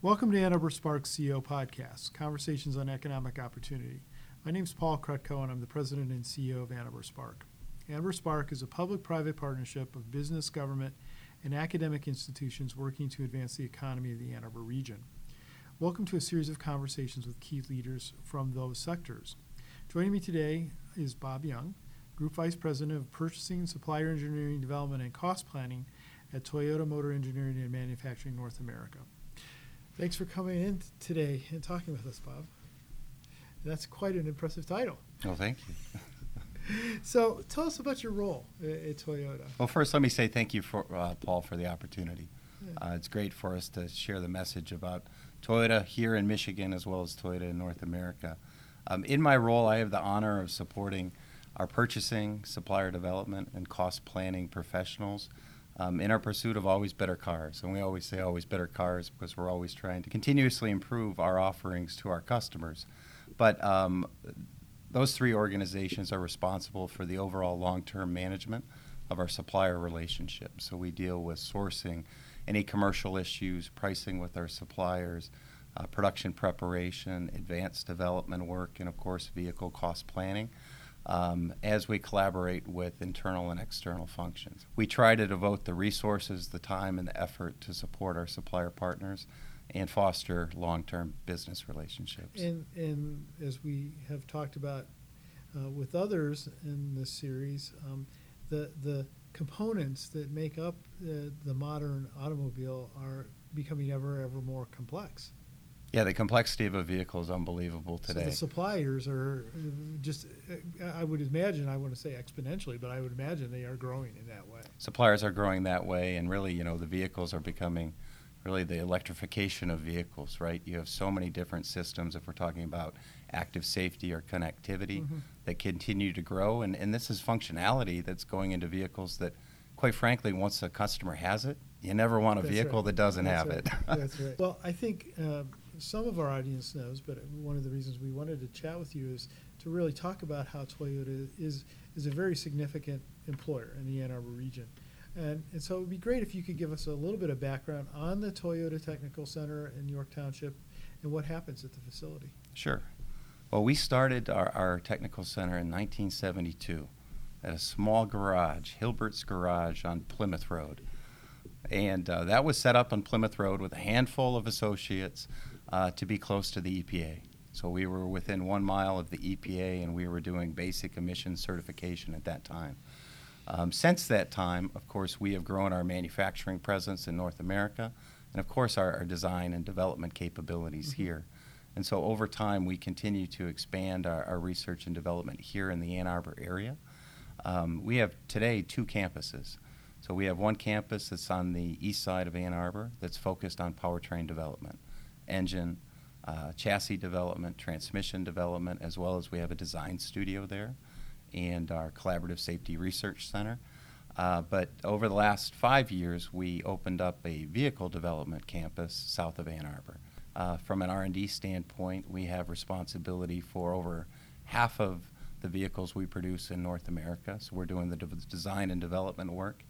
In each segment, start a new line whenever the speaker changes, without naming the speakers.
Welcome to Arbor Sparks CEO Podcast, Conversations on Economic Opportunity. My name is Paul Krutko, and I'm the president and CEO of Arbor Spark. Arbor Spark is a public private partnership of business, government, and academic institutions working to advance the economy of the Ann Arbor region. Welcome to a series of conversations with key leaders from those sectors. Joining me today is Bob Young, Group Vice President of Purchasing, Supplier Engineering Development, and Cost Planning at Toyota Motor Engineering and Manufacturing North America. Thanks for coming in today and talking with us, Bob. That's quite an impressive title.
Well, thank you.
so, tell us about your role at, at Toyota.
Well, first, let me say thank you, for uh, Paul, for the opportunity. Yeah. Uh, it's great for us to share the message about Toyota here in Michigan as well as Toyota in North America. Um, in my role, I have the honor of supporting our purchasing, supplier development, and cost planning professionals um, in our pursuit of always better cars. And we always say always better cars because we're always trying to continuously improve our offerings to our customers. But um, those three organizations are responsible for the overall long term management of our supplier relationship. So we deal with sourcing, any commercial issues, pricing with our suppliers, uh, production preparation, advanced development work, and of course, vehicle cost planning. Um, as we collaborate with internal and external functions. We try to devote the resources, the time, and the effort to support our supplier partners and foster long term business relationships.
And, and as we have talked about uh, with others in this series, um, the, the components that make up uh, the modern automobile are becoming ever, ever more complex.
Yeah, the complexity of a vehicle is unbelievable today.
So the suppliers are uh, just, uh, I would imagine, I want to say exponentially, but I would imagine they are growing in that way.
Suppliers are growing that way, and really, you know, the vehicles are becoming really the electrification of vehicles, right? You have so many different systems, if we're talking about active safety or connectivity, mm-hmm. that continue to grow. And, and this is functionality that's going into vehicles that, quite frankly, once a customer has it, you never want a
That's
vehicle
right.
that doesn't
That's
have
right.
it.
That's right. Well, I think uh, some of our audience knows, but one of the reasons we wanted to chat with you is to really talk about how Toyota is is a very significant employer in the Ann Arbor region. And, and so it would be great if you could give us a little bit of background on the Toyota Technical Center in York Township and what happens at the facility.
Sure. Well, we started our, our technical center in 1972 at a small garage, Hilbert's Garage on Plymouth Road. And uh, that was set up on Plymouth Road with a handful of associates uh, to be close to the EPA. So we were within one mile of the EPA and we were doing basic emission certification at that time. Um, since that time, of course, we have grown our manufacturing presence in North America and, of course, our, our design and development capabilities mm-hmm. here. And so over time, we continue to expand our, our, research and development here in the Ann Arbor area. Um, we have today two campuses. So we have one campus that's on the east side of Ann Arbor that's focused on powertrain development engine, uh, chassis development, transmission development, as well as we have a design studio there and our Collaborative Safety Research Center. Uh, but over the last five years, we opened up a vehicle development campus south of Ann Arbor. Uh, from an R&D standpoint, we have responsibility for over half of the vehicles we produce in North America. So we're doing the de- design and development work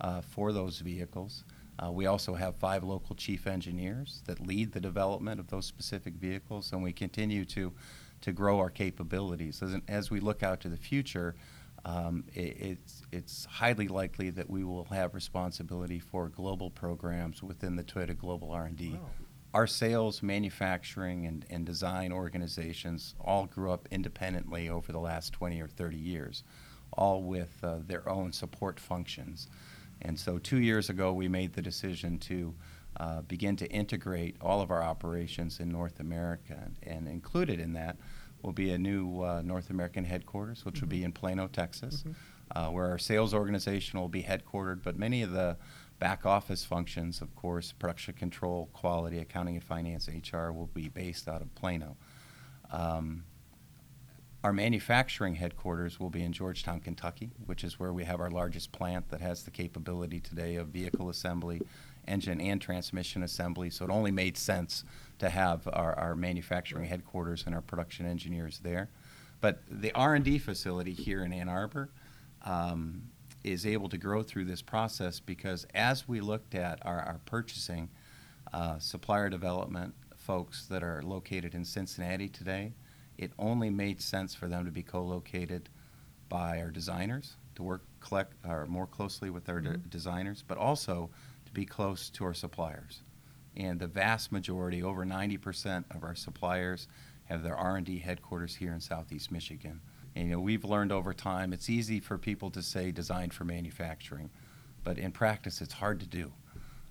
uh, for those vehicles. Uh, we also have five local chief engineers that lead the development of those specific vehicles, and we continue to, to grow our capabilities. As, as we look out to the future, um, it, it's, it's highly likely that we will have responsibility for global programs within the Toyota Global R&D. Wow. Our sales, manufacturing, and, and design organizations all grew up independently over the last 20 or 30 years, all with uh, their own support functions. And so, two years ago, we made the decision to uh, begin to integrate all of our operations in North America. And included in that will be a new uh, North American headquarters, which mm-hmm. will be mm-hmm. in Plano, Texas, mm-hmm. uh, where our sales organization will be headquartered. But many of the back office functions, of course, production control, quality, accounting and finance, HR, will be based out of Plano. Um, our manufacturing headquarters will be in Georgetown, Kentucky, which is where we have our largest plant that has the capability today of vehicle assembly, engine and transmission assembly. So it only made sense to have our, our manufacturing headquarters and our production engineers there. But the R&D facility here in Ann Arbor um, is able to grow through this process because as we looked at our, our purchasing, uh, supplier development folks that are located in Cincinnati today, it only made sense for them to be co-located by our designers to work collect, or more closely with our de-
Mhm.
designers, but also to be close to our suppliers. And the vast majority, over 90% of our suppliers, have their R&D headquarters here in Southeast Michigan. And, you know, we've learned over time it's easy for people to say design for manufacturing, but in practice, it's hard to do.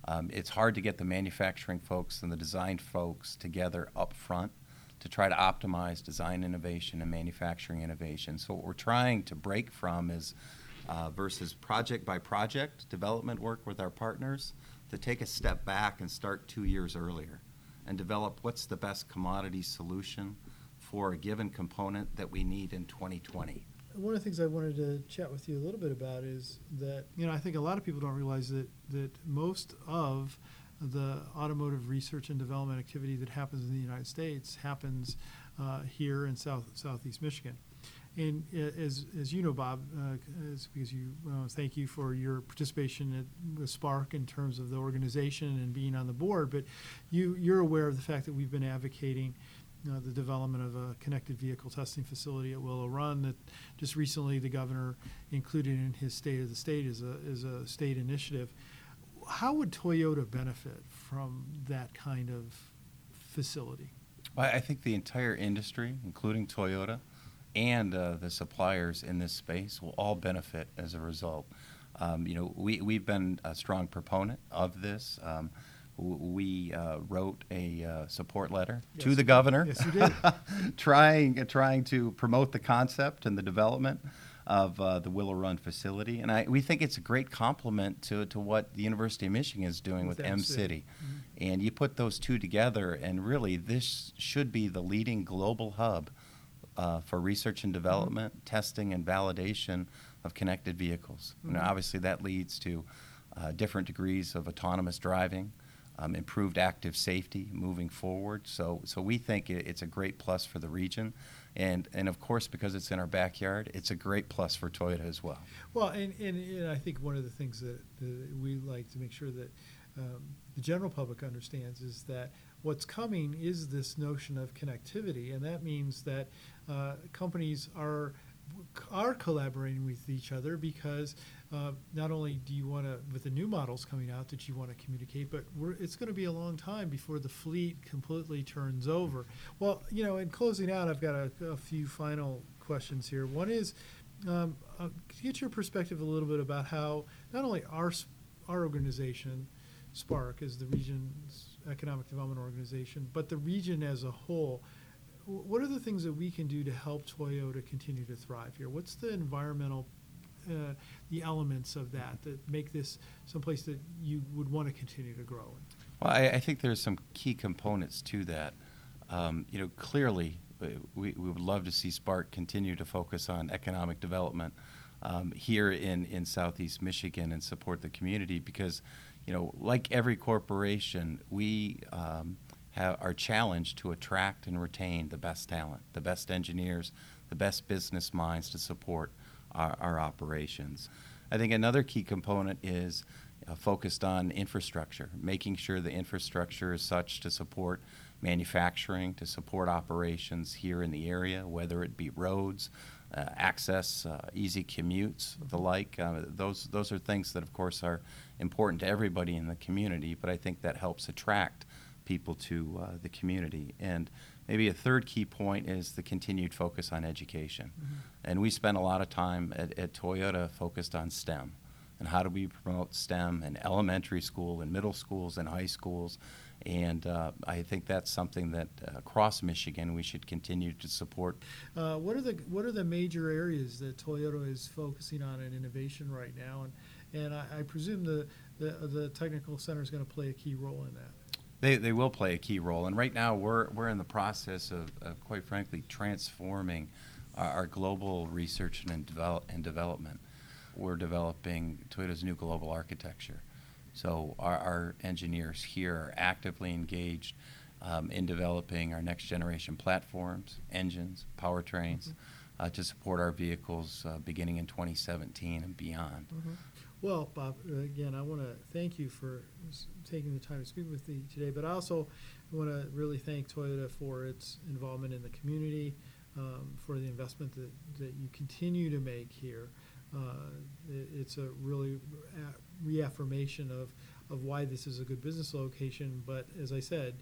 Um, it's hard to get the manufacturing folks and the design folks together up front to try to optimize design innovation and manufacturing innovation. So what we're trying to break from is uh, versus project by project development work with our partners to take a step back and start two years earlier and develop what's the best commodity solution for a given component that we need in 2020.
One of the things I wanted to chat with you a little bit about is that you know I think a lot of people don't realize that that most of the automotive research and development activity that happens in the United States happens uh, here in South Southeast Michigan. And as, as you know, Bob, uh, is because you uh, thank you for your participation at Spark in terms of the organization and being on the board. But you you're aware of the fact that we've been advocating the development of a connected vehicle testing facility at Willow Run that just recently the governor included in his state of the state is a as a state initiative. How would Toyota benefit from that kind of facility?
I I think the entire industry, including Toyota and uh, the suppliers in this space, will all benefit as a result. Um, you know, we, we've been a strong proponent of this. Um, we uh, wrote a uh, support letter
Yes,
to the governor,
Yes, you did.
trying trying to promote the concept and the development of uh, the Willow Run facility, and I, we think it's a great complement to, to what the University of Michigan is doing with,
With Mcity.
And you put those two together, and really, this should be the leading global hub uh, for research and development, testing, and validation of connected vehicles. Know,
Mhm.
obviously, that leads to uh, different degrees of autonomous driving, um, improved active safety moving forward. So, so we think it, it's a great plus for the region, and and of course, because it's in our backyard, it's a great plus for Toyota as well.
Well, and, and, and I think one of the things that, that we like to make sure that um, the general public understands is that what's coming is this notion of connectivity, and that means that uh, companies are are collaborating with each other because uh, not only do you want to, with the new models coming out, that you want to communicate, but it's going to be a long time before the fleet completely turns over. Well, you know, in closing out, I've got a, a few final questions here. One is, um, uh, get your perspective a little bit about how not only our our organization, Spark, is the region's economic development organization, but the region as a whole. What are the things that we can do to help Toyota continue to thrive here? What's the environmental, uh, the elements of that that make this someplace that you would want to continue to grow in?
Well, I, I think there's some key components to that. Um, you know, clearly, uh, we, we would love to see Spark continue to focus on economic development um, here in, in Southeast Michigan and support the community because, you know, like every corporation, we um, have, are challenged to attract and retain the best talent, the best engineers, the best business minds to support our, our operations. I think another key component is uh, focused on infrastructure, making sure the infrastructure is such to support manufacturing, to support operations here in the area, whether it be roads, uh, access, uh, easy commutes, the like. Uh, those those are things that, of course, are important to everybody in the community. But I think that helps attract people to uh, the community. And maybe a third key point is the continued focus on education. And we spend a lot of time at, at Toyota focused on STEM and how do we promote STEM in elementary school and middle schools and high schools. And uh, I think that's something that uh, across Michigan we should continue to support.
Uh, what are the what are the major areas that Toyota is focusing on in innovation right now? And and I, I presume the, the the technical center is going to play a key role in that.
They, they will play a key role. And right now, we're, we're in the process of, of quite frankly, transforming our, our global research and, develop, and development. We're developing Toyota's new global architecture. So our, our engineers here are actively engaged um, in developing our next generation platforms, engines, powertrains, uh, to support our vehicles uh, beginning in 2017 and beyond.
Well, Bob, again, I want to thank you for taking the time to speak with me today, but I also want to really thank Toyota for its involvement in the community, um, for the investment that, that you continue to make here. Uh, it, it's a really reaffirmation of, of why this is a good business location, but as I said,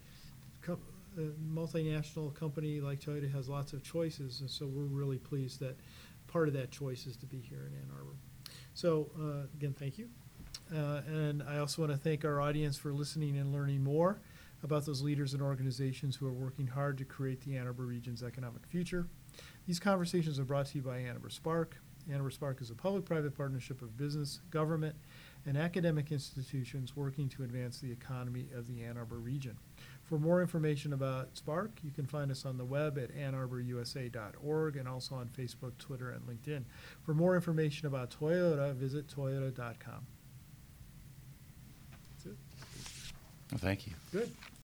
co- a multinational company like Toyota has lots of choices, and so we're really pleased that part of that choice is to be here in Ann Arbor. So, uh, again, thank you. Uh, and I also want to thank our audience for listening and learning more about those leaders and organizations who are working hard to create the Ann Arbor region's economic future. These conversations are brought to you by Ann Arbor Spark. Ann Arbor Spark is a public private partnership of business, government, and academic institutions working to advance the economy of the Ann Arbor region. For more information about Spark, you can find us on the web at annarborusa.org and also on Facebook, Twitter, and LinkedIn. For more information about Toyota, visit toyota.com. That's it.
Well, thank you.
Good.